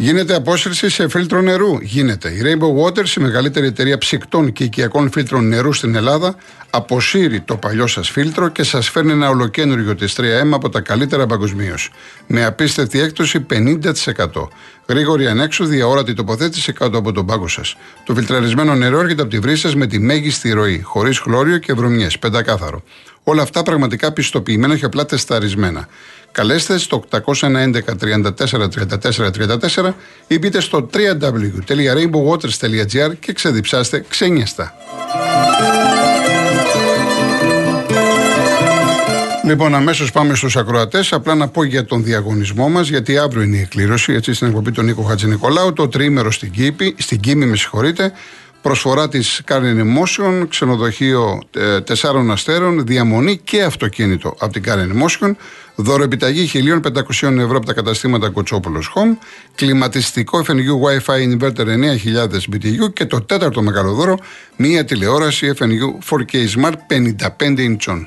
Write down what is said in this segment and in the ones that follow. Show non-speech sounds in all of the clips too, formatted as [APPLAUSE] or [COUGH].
Γίνεται απόσυρση σε φίλτρο νερού. Γίνεται. Η Rainbow Waters, η μεγαλύτερη εταιρεία ψυκτών και οικιακών φίλτρων νερού στην Ελλάδα, αποσύρει το παλιό σας φίλτρο και σας φέρνει ένα ολοκένουργιο της 3M από τα καλύτερα παγκοσμίως. Με απίστευτη έκπτωση 50%. Γρήγορη ανέξοδη, αόρατη τοποθέτηση κάτω από τον πάγκο σας. Το φιλτραρισμένο νερό έρχεται από τη βρύση σας με τη μέγιστη ροή, χωρίς χλώριο και βρωμιές, πεντακάθαρο. Όλα αυτά πραγματικά πιστοποιημένα και απλά τεσταρισμένα. Καλέστε στο 811 34 34 34 ή μπείτε στο www.rainbowwaters.gr και ξεδιψάστε ξένιαστα. Λοιπόν, αμέσως πάμε στους ακροατές. Απλά να πω για τον διαγωνισμό μας, γιατί αύριο είναι η εκκλήρωση. Έτσι, στην εκπομπή του Νίκο Χατζη Νικολάου, το τρίμερο στην Κύπη, στην Κίμη, με συγχωρείτε. Προσφορά της Karen Emotion, ξενοδοχείο ε, τεσσάρων αστέρων, διαμονή και αυτοκίνητο από την Karen Emotion. Δώρο επιταγή 1.500 ευρώ από τα καταστήματα Κοτσόπουλος Home. Κλιματιστικό FNU Wi-Fi Inverter 9000 BTU. Και το τέταρτο μεγάλο δώρο, μία τηλεόραση FNU 4K Smart 55 inch.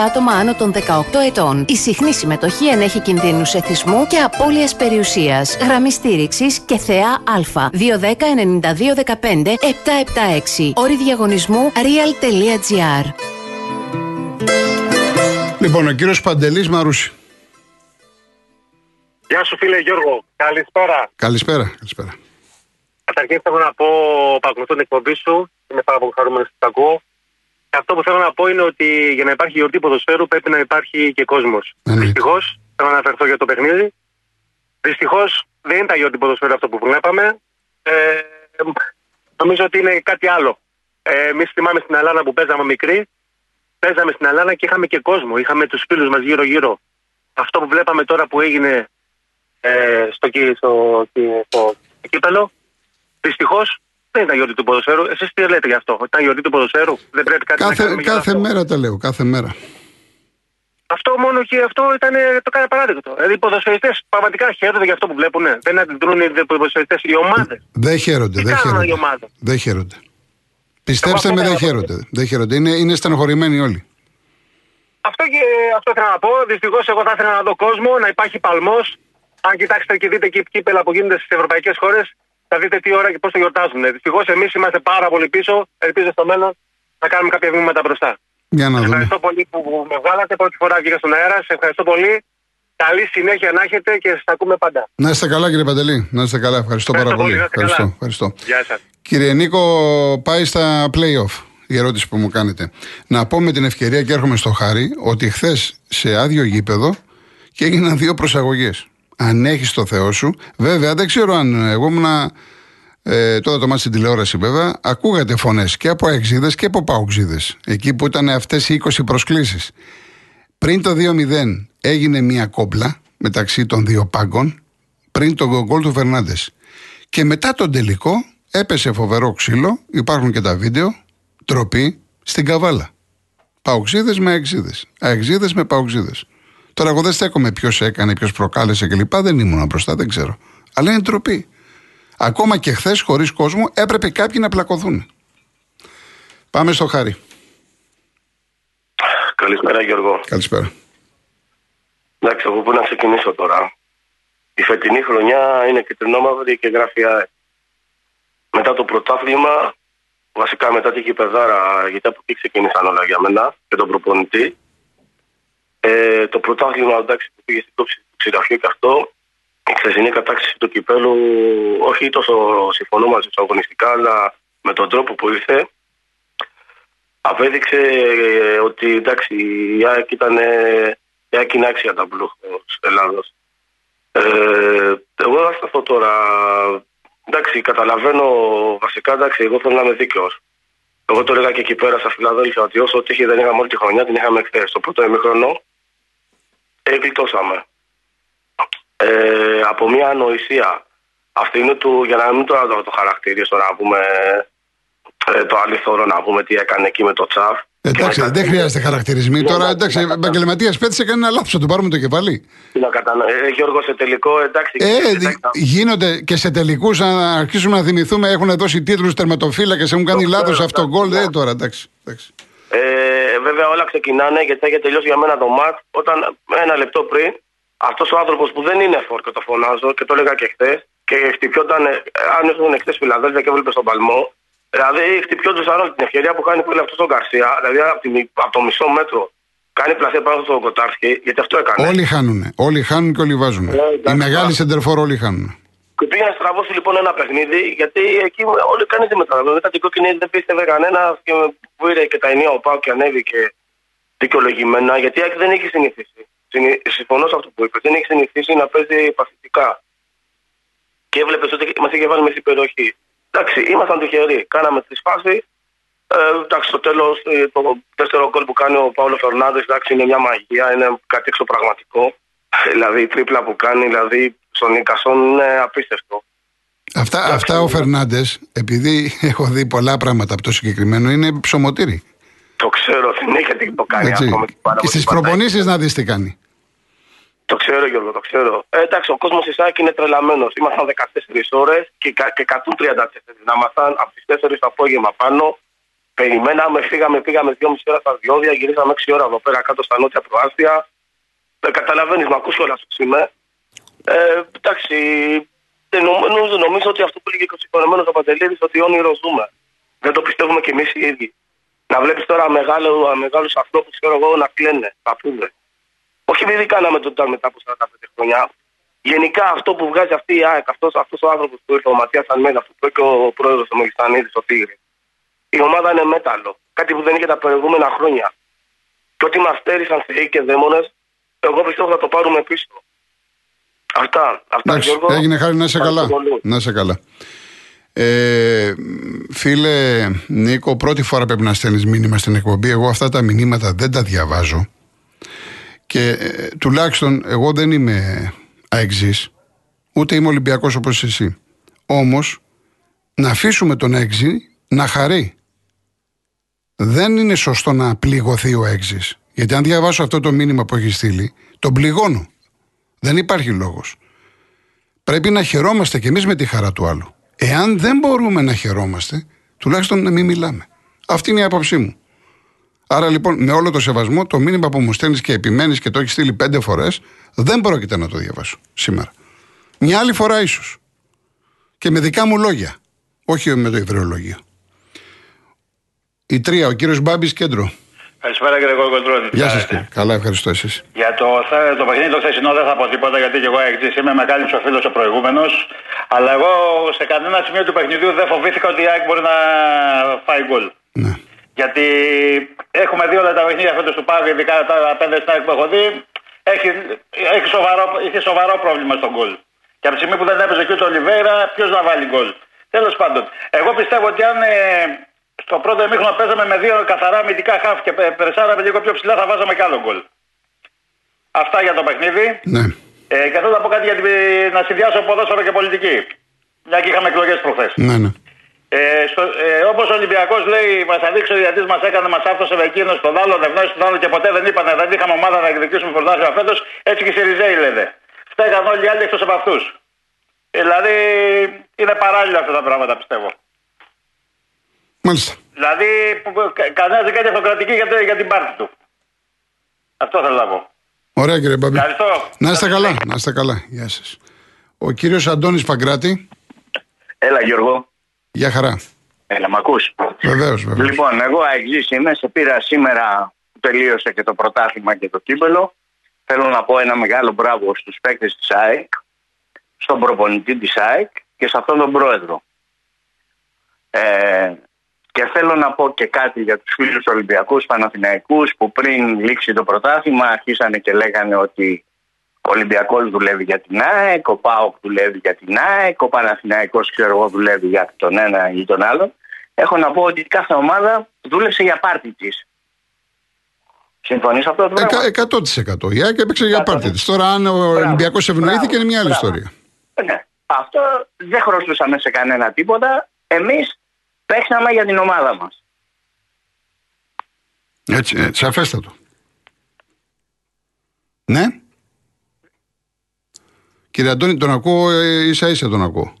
άτομα άνω των 18 ετών. Η συχνή συμμετοχή ενέχει κινδύνους εθισμού και απώλειας περιουσίας. Γραμμή στήριξης και θεά Α. 210-9215-776. Όρη διαγωνισμού real.gr. Λοιπόν, ο κύριος Παντελής Μαρούση. Γεια σου φίλε Γιώργο, καλησπέρα. Καλησπέρα, καλησπέρα. Καταρχήν θέλω να πω, παρακολουθώ την εκπομπή σου, είμαι πάρα πολύ χαρούμενος που τα ακούω αυτό που θέλω να πω είναι ότι για να υπάρχει γιορτή ποδοσφαίρου πρέπει να υπάρχει και κόσμος. Mm. Ναι. Δυστυχώς, θέλω να αναφερθώ για το παιχνίδι. Δυστυχώς δεν είναι τα γιορτή ποδοσφαίρου αυτό που βλέπαμε. Ε, νομίζω ότι είναι κάτι άλλο. Ε, Εμείς θυμάμαι στην Ελλάδα που παίζαμε μικρή, παίζαμε στην Ελλάδα και είχαμε και κόσμο. Είχαμε τους φίλους μας γύρω-γύρω. Αυτό που βλέπαμε τώρα που έγινε ε, στο, στο, στο, στο κύπελο, δυστυχώς δεν ήταν γιορτή του ποδοσφαίρου. Εσείς τι λέτε γι' αυτό, Ήταν γιορτή του ποδοσφαίρου. Δεν πρέπει κάτι κάθε, να κάνουμε Κάθε μέρα τα λέω, κάθε μέρα. Αυτό μόνο και αυτό ήταν το κάθε παράδειγμα. Δηλαδή οι ποδοσφαιριστές πραγματικά χαίρονται για αυτό που βλέπουν. Δεν αντιδρούν οι ποδοσφαιριστές, οι ομάδες. Δεν χαίρονται. Δεν χαίρονται. Δεν χαίρονται. Πιστέψτε με, δεν χαίρονται. Δεν χαίρονται. Είναι, είναι στενοχωρημένοι όλοι. Αυτό, και, αυτό ήθελα να πω. Δυστυχώς, εγώ θα ήθελα να δω κόσμο, να υπάρχει παλμός. Αν κοιτάξετε και δείτε και κύπελα που γίνονται στις ευρωπαϊκές χώρες, θα δείτε τι ώρα και πώς το γιορτάζουν. Δυστυχώς εμείς είμαστε πάρα πολύ πίσω. Ελπίζω στο μέλλον να κάνουμε κάποια βήματα μπροστά. Για να ευχαριστώ πολύ που με βγάλατε. Πρώτη φορά βγήκα στον αέρα. Σε ευχαριστώ πολύ. Καλή συνέχεια να έχετε και σας ακούμε πάντα. Να είστε καλά, κύριε Παντελή. Να είστε καλά. Ευχαριστώ, πάρα πολύ. Ευχαριστώ, ευχαριστώ. Γεια σας. Κύριε Νίκο, πάει στα playoff η ερώτηση που μου κάνετε. Να πω με την ευκαιρία και έρχομαι στο χάρι ότι χθες σε άδειο γήπεδο και έγιναν δύο προσαγωγές αν έχεις το Θεό σου. Βέβαια, δεν ξέρω αν εγώ ήμουν. Ε, τώρα το μάτι στην τηλεόραση, βέβαια, ακούγατε φωνές και από εξίδε και από παουξίδε. Εκεί που ήταν αυτές οι 20 προσκλήσεις. Πριν το 2-0 έγινε μια κόμπλα μεταξύ των δύο πάγκων, πριν το γκολ του Φερνάντες. Και μετά τον τελικό έπεσε φοβερό ξύλο, υπάρχουν και τα βίντεο, τροπή στην καβάλα. Παουξίδε με αεξίδε. Αεξίδε με παουξίδε. Τώρα, εγώ δεν στέκομαι ποιος έκανε, ποιος προκάλεσε κλπ. Δεν ήμουν μπροστά, δεν ξέρω. Αλλά είναι ντροπή. Ακόμα και χθες, χωρίς κόσμο, έπρεπε κάποιοι να πλακωθούν. Πάμε στο χάρι. Καλησπέρα, Γιώργο. Καλησπέρα. Εντάξει, εγώ πού να ξεκινήσω τώρα. Η φετινή χρονιά είναι κυτρινόμαυρη και γράφει Μετά το πρωτάθλημα, βασικά μετά την κυπεδάρα, γιατί από εκεί ξεκίνησαν όλα για μένα και τον προπονητή, Ε, το πρωτάθλημα εντάξει, που πήγε στην κόψη του ξηραφιού και αυτό, η χθεσινή κατάξυση του κυπέλου, όχι τόσο συμφωνώ μαζί του αγωνιστικά, αλλά με τον τρόπο που ήρθε, απέδειξε ε, ότι εντάξει, η ΑΕΚ ήταν η ΑΕΚ είναι άξια τα της Ελλάδος. Ε, εγώ θα σταθώ τώρα. Εντάξει, καταλαβαίνω βασικά, εντάξει, εγώ θέλω να είμαι δίκαιος. Εγώ το έλεγα και εκεί πέρα στα Φιλαδέλφια ότι όσο τύχη δεν είχαμε όλη τη χρονιά, την είχαμε χθες. Στο πρώτο ημιχρονό εγκλητώσαμε. Ε, από μια ανοησία. Αυτή είναι του, για να μην το, το, το χαρακτηρίσω, να πούμε ε, το αληθόρο, να πούμε τι έκανε εκεί με το τσαφ. Εντάξει, δεν χρειάζεται χαρακτηρισμοί. Τώρα, εντάξει, επαγγελματίας πέτσε έκανε ένα λάθος, θα του πάρουμε το κεφάλι. Τι να κατανοώ. Ε, Γιώργο, σε τελικό, εντάξει. Ε, γίνονται και σε τελικούς, αν αρχίσουμε να θυμηθούμε, έχουν δώσει τίτλους τερματοφύλακες, έχουν κάνει λάθος αυτό το γκολ. Δεν τώρα, εντάξει. Ε, βέβαια, όλα ξεκινάνε γιατί έχει τελειώσει για μένα το ματ όταν ένα λεπτό πριν αυτός ο άνθρωπος που δεν είναι φόρ και το φωνάζω και το έλεγα και χθες και χτυπιόταν, ε, αν ήσουν χθες Φιλαδέλφια και έβλεπες στον παλμό, Δηλαδή χτυπιόντουσαν όλη την ευκαιρία που κάνει πολύ αυτός τον Γκαρσία, δηλαδή από, τη, από το μισό μέτρο κάνει πλασέ πάνω στον Κοτάρσκι, γιατί αυτό έκανε. Όλοι χάνουν. Όλοι χάνουν και όλοι βάζουν. Ε, Οι μεγάλοι σεντερφόρ όλοι χάνουν. Και πήγα να στραβώσει λοιπόν ένα παιχνίδι, γιατί εκεί όλοι κάνει τη μεταδρομή. Μετά την κόκκινη δεν πίστευε κανένας και που ήρθε και τα ενία ο Πάου και ανέβηκε δικαιολογημένα, γιατί δεν έχει συνηθίσει. Συμφωνώ σε αυτό που είπες. Δεν έχει συνηθίσει να παίζει παθητικά. Και έβλεπες ότι μας είχε βάλει με στην περιοχή. Εντάξει, ήμασταν τυχεροί. Κάναμε τη φάση. Ε, εντάξει, στο τέλος ε, το δεύτερο γκολ που κάνει ο Παύλο Φερνάνδε είναι μια μαγεία, είναι κάτι εξωπραγματικό. Δηλαδή η τρίπλα που κάνει δηλαδή στον Νίκασον είναι απίστευτο. Αυτά, αυτά ο Φερνάντες, επειδή [LAUGHS] έχω δει πολλά πράγματα από το συγκεκριμένο, είναι ψωμοτήρι. Το ξέρω, συνέχεια τι το κάνει αυτό. Και στις προπονήσεις να δεις τι κάνει. Το ξέρω, Γιώργο, το ξέρω. Ε, εντάξει, ο κόσμος της ΑΕΚ είναι τρελαμένος. Ήμασταν 14 ώρες και, και 134. Να ήμασταν από τις 4 το απόγευμα πάνω. Περιμέναμε, φύγαμε, πήγαμε 2,5 ώρα στα διόδια, γυρίσαμε 6 ώρα εδώ πέρα κάτω στα νότια προάστια. Ε, Καταλαβαίνεις, με ακούς όλα σου είμαι. Ε, εντάξει, ε, νομίζω, νομίζω ότι αυτό που έλεγε και ο συγχωρεμένο ο Παντελίδης, ότι όνειρο ζούμε. Δεν το πιστεύουμε κι εμείς οι ίδιοι. Να βλέπεις τώρα μεγάλους ανθρώπους, ξέρω εγώ, να κλαίνε, παππούδε. Όχι επειδή κάναμε το μετά από 45 χρόνια. Γενικά αυτό που βγάζει αυτή η ΑΕΚ, αυτός αυτός ο άνθρωπος που ήρθε, ο Ματίας Αλμέδα, αυτό που είπε και ο πρόεδρος του Μεγιστανίδης, ο Τίγρη. Η ομάδα είναι μέταλλο. Κάτι που δεν είχε τα προηγούμενα χρόνια. Και ότι μας στέρισαν θεοί και δαίμονες, εγώ πιστεύω θα το πάρουμε πίσω. Αυτά. Αυτά Εντάξει, Γιώργο, έγινε χάρη να είσαι καλά. Να είσαι καλά. Ε, φίλε Νίκο, πρώτη φορά πρέπει να στέλνεις μήνυμα στην εκπομπή. Εγώ αυτά τα μηνύματα δεν τα διαβάζω. Και ε, τουλάχιστον εγώ δεν είμαι αεξής, ούτε είμαι Ολυμπιακός όπως εσύ. Όμως, να αφήσουμε τον έξι να χαρεί. Δεν είναι σωστό να πληγωθεί ο έξι. Γιατί αν διαβάσω αυτό το μήνυμα που έχει στείλει, τον πληγώνω. Δεν υπάρχει λόγος. Πρέπει να χαιρόμαστε κι εμείς με τη χαρά του άλλου. Εάν δεν μπορούμε να χαιρόμαστε, τουλάχιστον να μην μιλάμε. Αυτή είναι η άποψή μου. Άρα λοιπόν, με όλο το σεβασμό, το μήνυμα που μου στέλνεις και επιμένεις και το έχεις στείλει πέντε φορές, δεν πρόκειται να το διαβάσω σήμερα. Μια άλλη φορά ίσως. Και με δικά μου λόγια. Όχι με το ιδρυολόγιο. Η τρία, ο κύριος Μπάμπης Κέντρο. Καλησπέρα κύριε Κολκοντρόνη. Γεια σας κύριε. Καλά, ευχαριστώ εσείς. Για το, το παιχνίδι το χθεσινό δεν θα πω τίποτα γιατί και εγώ εξή είμαι μεγάλης ο φίλο ο προηγούμενος. Αλλά εγώ σε κανένα σημείο του παιχνιδιού δεν φοβήθηκα ότι η ΑΕΚ μπορεί να φάει γκολ. Ναι. Γιατί έχουμε δει όλα τα παιχνίδια φέτος του Πάγου, ειδικά τα πέντε στάρι που έχω δει. Έχει, έχει σοβαρό, είχε σοβαρό πρόβλημα στον γκολ. Και από τη στιγμή που δεν έπαιζε και ο Ολιβέρα, ποιος να βάλει γκολ. Τέλος πάντων, εγώ πιστεύω ότι αν ε, στο πρώτο εμίχρονο παίζαμε με δύο καθαρά αμυντικά χάφ και περσάραμε λίγο πιο ψηλά, θα βάζαμε κι άλλο γκολ. Αυτά για το παιχνίδι. Ναι. Ε, και θέλω να πω κάτι για την, να συνδυάσω ποδόσφαιρο και πολιτική. Μια και είχαμε εκλογές προχθές. Ναι, ναι. Ε, ε, Όπως ο Ολυμπιακός λέει, μας αδείξει ο γιατί μας έκανε, μας άφησε με εκείνος στον άλλο, δεν στον άλλο και ποτέ δεν είπανε, δεν είχαμε ομάδα να εκδικήσουμε πρωτάθλημα φέτος. Έτσι και οι Σιριζέοι λένε. Φταίγαν όλοι οι άλλοι εκτός από αυτούς. Ε, δηλαδή είναι παράλληλα αυτά τα πράγματα πιστεύω. Μάλιστα. Δηλαδή κανένας δεν κάνει αυτοκρατική για, για την πάρτη του. Αυτό θέλω να πω. Ωραία κύριε Μπαμπή. Ευχαριστώ. Να είστε καλά. Να είστε καλά. Γεια σας. Ο κύριος Αντώνης Παγκράτη. Έλα Γιώργο. Γεια χαρά. Έλα, μ' ακούς; Βεβαίως, βεβαίως. Λοιπόν, εγώ αεξής είμαι, σε πήρα σήμερα που τελείωσε και το πρωτάθλημα και το κύπελο. Θέλω να πω ένα μεγάλο μπράβο στους παίκτες της ΑΕΚ, στον προπονητή της ΑΕΚ και σε αυτόν τον πρόεδρο. Ε, και θέλω να πω και κάτι για τους φίλους Ολυμπιακούς Παναθηναϊκούς που πριν λήξει το πρωτάθλημα αρχίσανε και λέγανε ότι ο Ολυμπιακός δουλεύει για την ΑΕΚ, ο ΠΑΟΚ δουλεύει για την ΑΕΚ, ο Παναθηναϊκός ξέρω εγώ δουλεύει για τον ένα ή τον άλλο. Έχω να πω ότι κάθε ομάδα δούλεψε για πάρτι της. Συμφωνείς αυτό το πράγμα; 100%. Η ΑΕΚ έπαιξε για πάρτι της. Τώρα, αν ο Ολυμπιακός ευνοήθηκε, είναι μια άλλη ιστορία. Ναι. Αυτό δεν χρωστούσαμε σε κανένα τίποτα. Εμείς παίξαμε για την ομάδα μας. Έτσι, ε, σαφέστατο. Ναι. Κύριε Αντώνη, τον ακούω, ε, ίσα ίσα τον ακούω.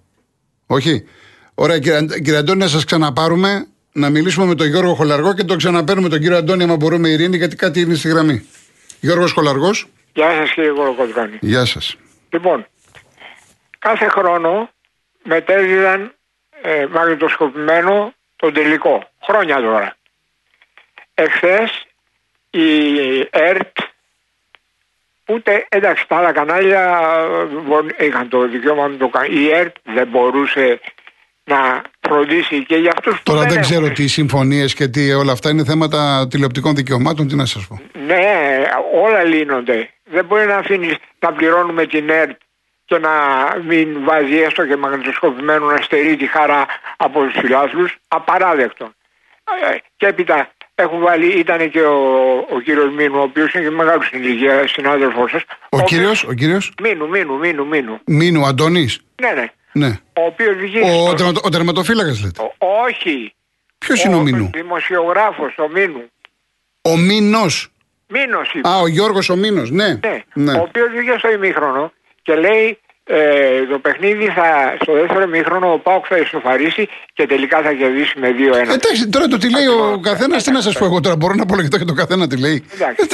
Όχι. Ωραία, κύριε, κύριε Αντώνη, να σας ξαναπάρουμε, να μιλήσουμε με τον Γιώργο Χολαργό και τον ξαναπαίρνουμε τον κύριο Αντώνη, άμα μπορούμε, Ειρήνη, γιατί κάτι είναι στη γραμμή. Γιώργος Χολαργός. Γεια σας, κύριε Κολοκοτρώνη. Γεια σας. Λοιπόν, κάθε χρόνο μετέδιδαν ε, μαγνητοσκοπημένο τον τελικό. Χρόνια τώρα. Εχθές η ΕΡΤ Ούτε εντάξει τα άλλα κανάλια ε, είχαν το δικαίωμα να το κάνουν. Η ΕΡΤ δεν μπορούσε να φροντίσει και για αυτούς που. Τώρα δεν, δεν ξέρω τι συμφωνίες και τι όλα αυτά είναι θέματα τηλεοπτικών δικαιωμάτων, τι να σας πω. Ναι, όλα λύνονται. Δεν μπορεί να αφήνεις να πληρώνουμε την ΕΡΤ και να μην βάζει έστω και μαγνητοσκοπημένο να στερεί τη χαρά από τους φιλάθλους. Απαράδεκτο. Ε, και έπειτα έχουν βάλει, ήταν και ο, ο κύριος Μίνου, ο οποίος είναι και μεγάλος στην ηλικία, συνάδελφό σας. Ο, ο κύριος, ο κύριος; Μίνου, Μίνου, Μίνου, Μίνου. Μίνου, Αντώνης; Ναι, ναι. ναι. Ο οποίος βγήκε. Ο, ο, ο τερματοφύλακας λέτε. Ο, όχι. Ποιος είναι ο Μίνου; Ο δημοσιογράφος, ο Μίνου. Ο Μίνος. Μίνος Α, ο Γιώργος ο Μίνος, ναι. ναι. ναι. Ο οποίος βγήκε στο ημίχρονο και λέει ε, το παιχνίδι θα, στο δεύτερο μήχρονο ο Πάοκ θα ισοφαρίσει και τελικά θα κερδίσει με 2-1. Εντάξει, τώρα το τι λέει ο καθένας, τι να σας πω εγώ τώρα. Μπορώ να απολογηθώ και το καθένα τι λέει. Εντάξει,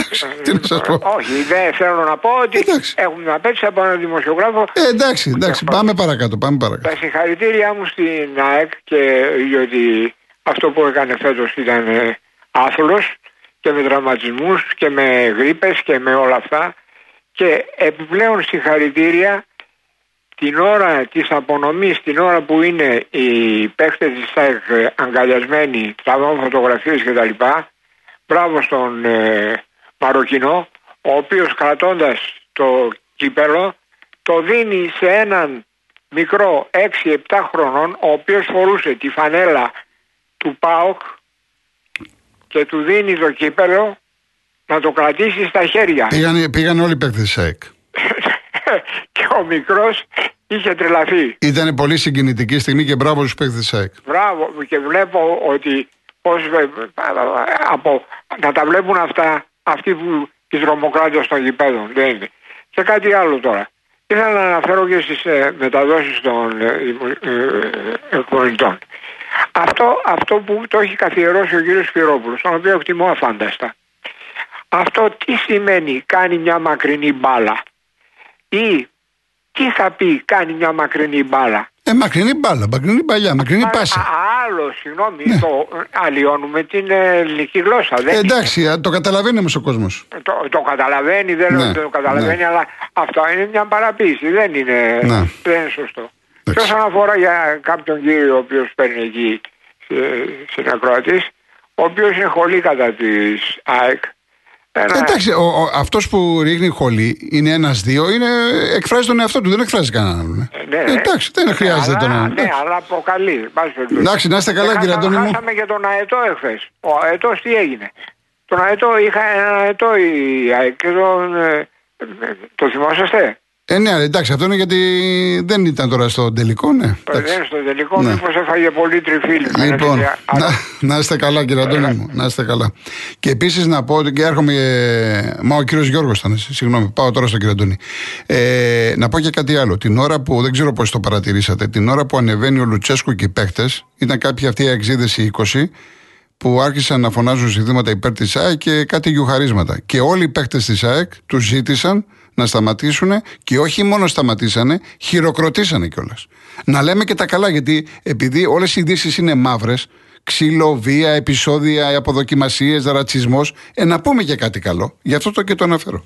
τι να σας πω. Όχι, δεν θέλω να πω ότι εντάξει. έχουμε να πέτσει από έναν δημοσιογράφο. Ε, εντάξει, εντάξει, πάμε παρακάτω. Πάμε παρακάτω. Τα συγχαρητήριά μου στην ΑΕΚ και διότι αυτό που έκανε φέτος ήταν ε, άθλος και με τραυματισμούς και με γρήπες και με όλα αυτά. Και επιπλέον συγχαρητήρια την ώρα της απονομής, την ώρα που είναι οι παίχτες της ΣΑΕΚ αγκαλιασμένοι, τραβών φωτογραφίες κτλ. Μπράβο στον ε, Μαροκινό, ο οποίος κρατώντας το κύπελο το δίνει σε έναν μικρό 6-7 χρονών, ο οποίος φορούσε τη φανέλα του ΠΑΟΚ και του δίνει το κύπελο να το κρατήσει στα χέρια. Πήγαν, πήγαν όλοι οι παίκτες της ΣΑΕΚ. [LAUGHS] και ο μικρός είχε τρελαθεί. Ήταν πολύ συγκινητική στιγμή και μπράβο στους παίκτες της ΑΕΚ. Μπράβο και βλέπω ότι πώς, από, να τα βλέπουν αυτά αυτοί που οι δρομοκράτε των γηπέδων. Δεν είναι. Και κάτι άλλο τώρα. Ήθελα να αναφέρω και στις ε, μεταδόσεις των ε, ε, Αυτό, αυτό που το έχει καθιερώσει ο κύριος Σπυρόπουλος, τον οποίο εκτιμώ αφάνταστα. Αυτό τι σημαίνει κάνει μια μακρινή μπάλα; Ή τι θα πει κάνει μια μακρινή μπάλα; Ε, μακρινή μπάλα, μακρινή παλιά, μακρινή πάσα. άλλο, συγγνώμη, ναι. το αλλοιώνουμε την ελληνική γλώσσα. Δεν ε, εντάξει, το καταλαβαίνει όμως ο κόσμος. Το, το καταλαβαίνει, δεν ναι, το καταλαβαίνει, ναι. αλλά αυτό είναι μια παραποίηση. Δεν είναι, ναι. δεν είναι σωστό. Και όσον αφορά για κάποιον κύριο ο οποίος παίρνει εκεί ε, συνακροατή, ο οποίος είναι χολή κατά της ΑΕΚ, ένα... Εντάξει, αυτός που ρίχνει χολή είναι ένα-δύο, είναι, εκφράζει τον εαυτό του, δεν εκφράζει κανέναν άλλον. Ε, ναι, εντάξει, δεν χρειάζεται τον άλλον. Ναι, αλλά αποκαλεί. Εντάξει, να είστε καλά, κύριε Αντώνη. Χάσαμε και τον Αετό εχθές. Ο Αετός τι έγινε; Τον Αετό είχα ένα Αετό η ΑΕΚ και τον. Ε, το θυμόσαστε; Ε, ναι, εντάξει, αυτό είναι γιατί δεν ήταν τώρα στο τελικό, ναι. Ε, δεν είναι στο τελικό, ναι. μήπως έφαγε πολύ τριφύλι. Λοιπόν, να, να είστε καλά, κύριε Αντώνη μου, να είστε καλά. Και επίσης να πω ότι και έρχομαι. Μα ο κύριος Γιώργος ήταν, συγγνώμη, πάω τώρα στον κύριο Αντώνη. Ε, να πω και κάτι άλλο. Την ώρα που, δεν ξέρω πώς το παρατηρήσατε, την ώρα που ανεβαίνει ο Λουτσέσκου και οι παίχτε, ήταν κάποια αυτή η εξίδεση 20 που άρχισαν να φωνάζουν συνθήματα υπέρ της ΑΕΚ και κάτι γιουχαρίσματα. Και όλοι οι παίχτε της ΑΕΚ τους ζήτησαν να σταματήσουν και όχι μόνο σταματήσανε, χειροκροτήσανε κιόλας. Να λέμε και τα καλά, γιατί επειδή όλες οι ειδήσεις είναι μαύρες, ξύλο, βία, επεισόδια, αποδοκιμασίες, ρατσισμός. Ε, να πούμε και κάτι καλό. Γι' αυτό το και το αναφέρω.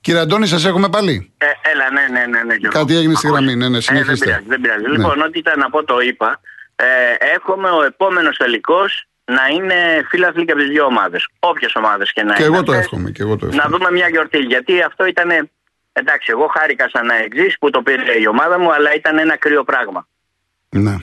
Κύριε Αντώνη, σας έχουμε πάλι; Ε, έλα, ναι, ναι, ναι. ναι Κάτι έγινε στη γραμμή, ναι, ναι, συνεχίστε. Ε, δεν πειράζει, δεν πειράζει. Ναι. Λοιπόν, ό,τι ήταν να πω το είπα. Ε, εύχομαι ο επόμενος τελικός να είναι φίλαθλοι και από τις δύο ομάδες. Όποιες ομάδες και να και είναι. Εγώ το εύχομαι, και εγώ το εύχομαι. Να δούμε μια γιορτή. Γιατί αυτό ήταν. Εντάξει, εγώ χάρηκα σαν να εξής που το πήρε η ομάδα μου, αλλά ήταν ένα κρύο πράγμα. Ναι.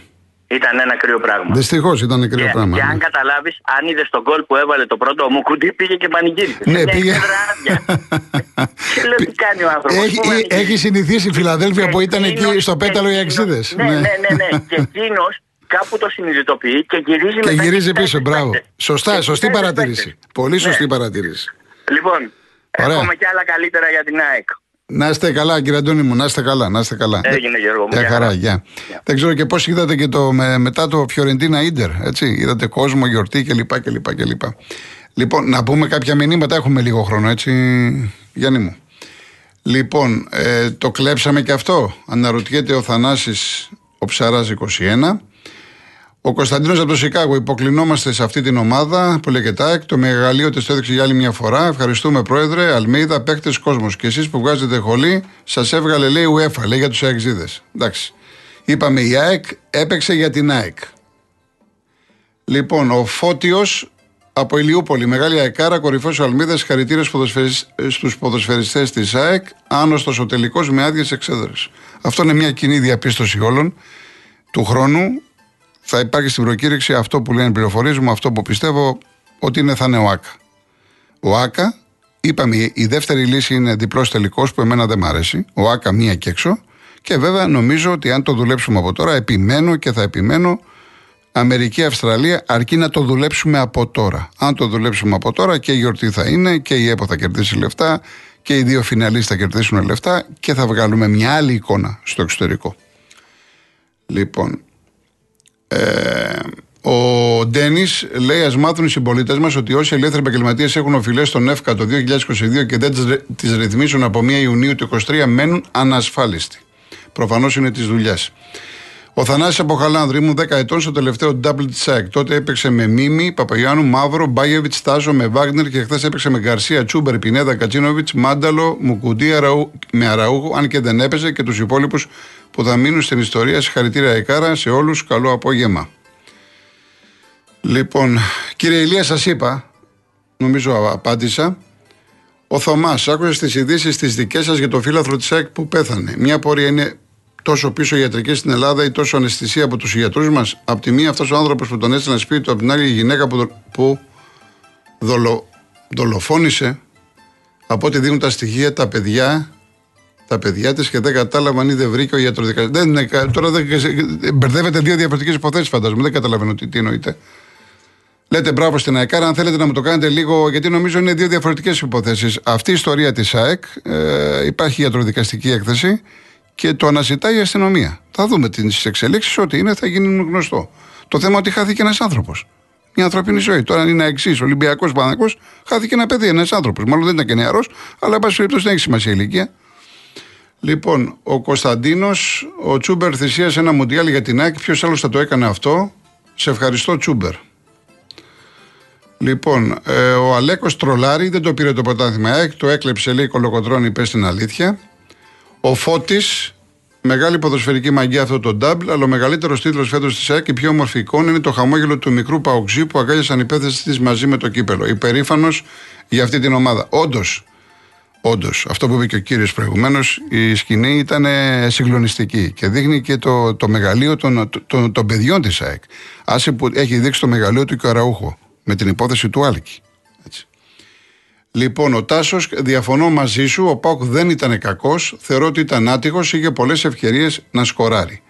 Ήταν ένα κρύο πράγμα. Δυστυχώς ήταν κρύο και, πράγμα. Και αν ναι. καταλάβεις, αν είδες τον κόλ που έβαλε το πρώτο, μου κουντί πήγε και πανηγύρισε. Ναι, πήγε. [LAUGHS] και λέω τι κάνει ο άνθρωπος. Έχει, έχει συνηθίσει η Φιλαδέλφια που ήταν εκεί στο πέταλο οι αξίδε. Ναι, ναι, ναι, ναι. και εκείνος κάπου το συνειδητοποιεί και γυρίζει Και γυρίζει πίσω, μπράβο. Σωστά, σωστή παρατήρηση. Πολύ σωστή ναι. παρατήρηση. Λοιπόν, έχουμε και άλλα καλύτερα για την ΑΕΚ. Να είστε καλά, κύριε Αντώνη μου, να είστε καλά. Να είστε καλά. Έγινε, Γιώργο μου. Για χαρά, γεια. Δεν ξέρω και πώς είδατε και το με, μετά το Φιωρεντίνα Ιντερ. Έτσι. Είδατε κόσμο, γιορτή κλπ. κλπ, κλπ. Λοιπόν, να πούμε κάποια μηνύματα. Έχουμε λίγο χρόνο, έτσι, Γιάννη μου. Λοιπόν, ε, το κλέψαμε και αυτό. Αναρωτιέται ο Θανάσης ο Ψαράς 21. Ο Κωνσταντίνος από το Σικάγο. Υποκλεινόμαστε σε αυτή την ομάδα που λέγεται ΤΑΕΚ. Το μεγαλείο της το έδειξε για άλλη μια φορά. Ευχαριστούμε, Πρόεδρε. Αλμίδα, παίχτε κόσμος. Και εσείς που βγάζετε χολή, σας έβγαλε, λέει, UEFA, λέει για τους αεξίδες. Εντάξει. Είπαμε η ΑΕΚ έπαιξε για την ΑΕΚ. Λοιπόν, ο Φώτιος από Ηλιούπολη, μεγάλη αεκάρα, κορυφαίος Αλμίδας, χαρητήρε στους ποδοσφαιριστές της ΑΕΚ. Άνοστος ο τελικός με άδειες εξέδρες. Αυτό είναι μια κοινή διαπίστωση όλων του χρόνου θα υπάρχει στην προκήρυξη αυτό που λένε πληροφορίες μου, αυτό που πιστεύω ότι είναι, θα είναι ο ΑΚΑ. Ο ΑΚΑ, είπαμε, η δεύτερη λύση είναι διπλός τελικός που εμένα δεν μ' αρέσει. Ο ΑΚΑ μία και έξω. Και βέβαια νομίζω ότι αν το δουλέψουμε από τώρα, επιμένω και θα επιμένω Αμερική-Αυστραλία, αρκεί να το δουλέψουμε από τώρα. Αν το δουλέψουμε από τώρα και η γιορτή θα είναι και η ΕΠΟ θα κερδίσει λεφτά και οι δύο φιναλίστ θα κερδίσουν λεφτά και θα βγάλουμε μια άλλη εικόνα στο εξωτερικό. Λοιπόν, ε, ο Ντένις λέει: Α μάθουν οι συμπολίτες μας ότι όσοι ελεύθεροι επαγγελματίες έχουν οφειλές στον ΕΦΚΑ το 2022 και δεν τις ρυθμίσουν από 1 Ιουνίου του 2023 μένουν ανασφάλιστοι. Προφανώς είναι της δουλειάς. Ο Θανάσης από Χαλάνδρου ήμουν 10 ετών στο τελευταίο double check. Τότε έπαιξε με Μίμη, Παπαγιάννου, Μαύρο, Μπάγεβιτς, Στάζο, με Βάγνερ και χθες έπαιξε με Γκαρσία, Τσούμπερ, Πινέδα, Κατσίνοβιτς, Μάνταλο, Μουκουντή, Αραού, με Αραούχο, αν και δεν έπαιζε και τους υπόλοιπους που θα μείνουν στην ιστορία. Συγχαρητήρια Εκάρα σε όλους. Καλό απόγευμα. Λοιπόν, κύριε Ηλία, σας είπα, νομίζω απάντησα. Ο Θωμάς, άκουσες τις ειδήσεις τις δικές σας για το φύλαθρο της ΑΕΚ που πέθανε. Μια πορεία είναι τόσο πίσω ιατρική στην Ελλάδα ή τόσο αναισθησία από τους γιατρούς μας. Απ' τη μία αυτός ο άνθρωπος που τον έστειλε σπίτι του, απ' την άλλη η γυναίκα που, που δολο, δολοφόνησε. Από ό,τι δίνουν τα στοιχεία, τα παιδιά τα παιδιά της και δεν κατάλαβαν ή δεν βρήκε ο ιατροδικαστή. Τώρα δεν, μπερδεύετε δύο διαφορετικές υποθέσεις, φαντάζομαι. Δεν καταλαβαίνω τι, τι εννοείτε. Λέτε μπράβο στην ΑΕΚ. Αν θέλετε να μου το κάνετε λίγο, γιατί νομίζω είναι δύο διαφορετικές υποθέσεις. Αυτή η ιστορία της ΑΕΚ ε, υπάρχει ιατροδικαστική έκθεση και το αναζητάει η αστυνομία. Θα δούμε τις εξελίξεις, ό,τι είναι θα γίνει γνωστό. Το θέμα ότι χάθηκε ένας άνθρωπος. Μια ανθρωπίνη ζωή. Τώρα αν είναι εξής, Ολυμπιακός Παναγό, χάθηκε ένα παιδί, ένας άνθρωπος. Μάλλον δεν ήταν και νεαρός, αλλά εν πάση περιπτώσει δεν έχει σημασία ηλικία. Λοιπόν, ο Κωνσταντίνος, ο Τσούμπερ θυσίασε ένα μουντιάλ για την ΑΕΚ. Ποιος άλλος θα το έκανε αυτό; Σε ευχαριστώ, Τσούμπερ. Λοιπόν, ε, ο Αλέκος Τρολάρη δεν το πήρε το πρωτάθλημα ΑΕΚ, το έκλεψε λέει κολοκοτρόνη, πες στην αλήθεια. Ο Φώτης, μεγάλη ποδοσφαιρική μαγεία αυτό το νταμπλ, αλλά ο μεγαλύτερος τίτλος φέτος της ΑΕΚ, η πιο όμορφη εικόνα είναι το χαμόγελο του μικρού Παοξή που αγκάλιασαν οι της μαζί με το κύπελο. Υπερήφανος για αυτή την ομάδα. Όντως, Όντως, αυτό που είπε και ο κύριος προηγουμένως, η σκηνή ήταν συγκλονιστική και δείχνει και το, το μεγαλείο των, των, των παιδιών της ΑΕΚ. Άσε που έχει δείξει το μεγαλείο του Καραούχο με την υπόθεση του Άλκη. Έτσι. Λοιπόν, ο Τάσος, διαφωνώ μαζί σου, ο Πάουκ δεν ήταν κακός, θεωρώ ότι ήταν άτυχος, είχε πολλές ευκαιρίες να σκοράρει.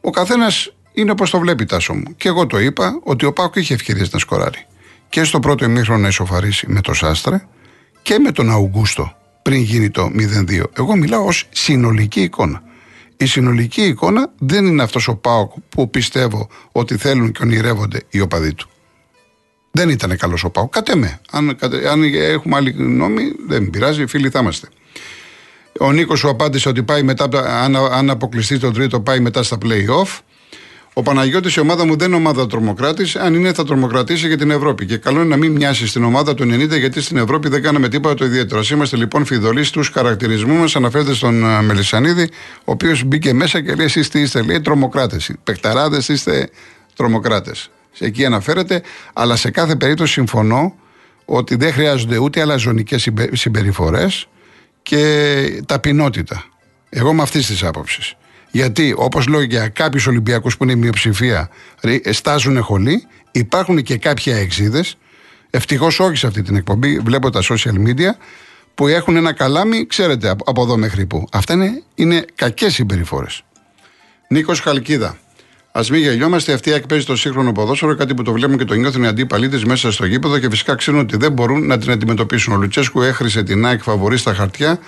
Ο καθένας είναι όπως το βλέπει, Τάσο μου. Και εγώ το είπα ότι ο Πάουκ είχε ευκαιρίες να σκοράρει. Και στο πρώτο ημίχρονο να ισοφαρίσει με το Σάστρε και με τον Αουγκούστο πριν γίνει το 0-2. Εγώ μιλάω ως συνολική εικόνα. Η συνολική εικόνα δεν είναι αυτός ο Πάοκ που πιστεύω ότι θέλουν και ονειρεύονται οι οπαδοί του. Δεν ήταν καλός ο Πάοκ. Κατ' εμέ. Αν, αν έχουμε άλλη γνώμη, δεν πειράζει, φίλοι θα είμαστε. Ο Νίκος σου απάντησε ότι πάει μετά, αν, αν αποκλειστεί το τρίτο, πάει μετά στα play-off. Ο Παναγιώτης, η ομάδα μου δεν είναι ομάδα τρομοκράτης. Αν είναι, θα τρομοκρατήσει για την Ευρώπη. Και καλό είναι να μην μοιάσει στην ομάδα του 90, γιατί στην Ευρώπη δεν κάναμε τίποτα το ιδιαίτερο. Α είμαστε λοιπόν φιδωλοί στους χαρακτηρισμούς μας. Αναφέρεται στον ε, Μελισανίδη, ο οποίος μπήκε μέσα και λέει: Εσείς τι είστε, λέει τρομοκράτες. Πεκταράδε είστε τρομοκράτες. Εκεί αναφέρεται, αλλά σε κάθε περίπτωση συμφωνώ ότι δεν χρειάζονται ούτε αλαζονικές συμπεριφορές και ταπεινότητα. Εγώ είμαι αυτής της άποψης. Γιατί, όπως λέω για κάποιους Ολυμπιακούς που είναι μειοψηφία, στάζουν χολή, υπάρχουν και κάποια εξίδες. Ευτυχώς όχι σε αυτή την εκπομπή. Βλέπω τα social media που έχουν ένα καλάμι, ξέρετε από εδώ μέχρι που. Αυτά είναι, είναι κακές συμπεριφορές. Νίκος Χαλκίδα. Α μην γελιόμαστε, αυτή η παίζει το σύγχρονο ποδόσφαιρο, κάτι που το βλέπουν και το νιώθουν οι αντίπαλοι τη μέσα στο γήπεδο και φυσικά ξέρουν ότι δεν μπορούν να την αντιμετωπίσουν. Ο Λουτσέσκου έχρισε την ΑΕΚ φαβορή στα χαρτιά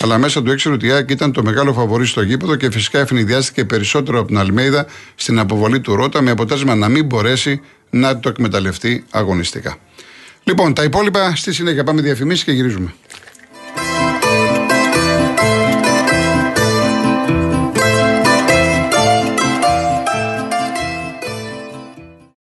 αλλά μέσα του ήξερε ότι η ΑΕΚ ήταν το μεγάλο φαβορή στο γήπεδο και φυσικά ευνηδιάστηκε περισσότερο από την Αλμέιδα στην αποβολή του Ρότα με αποτέλεσμα να μην μπορέσει να το εκμεταλλευτεί αγωνιστικά. Λοιπόν, τα υπόλοιπα στη συνέχεια. Πάμε διαφημίσεις και γυρίζουμε.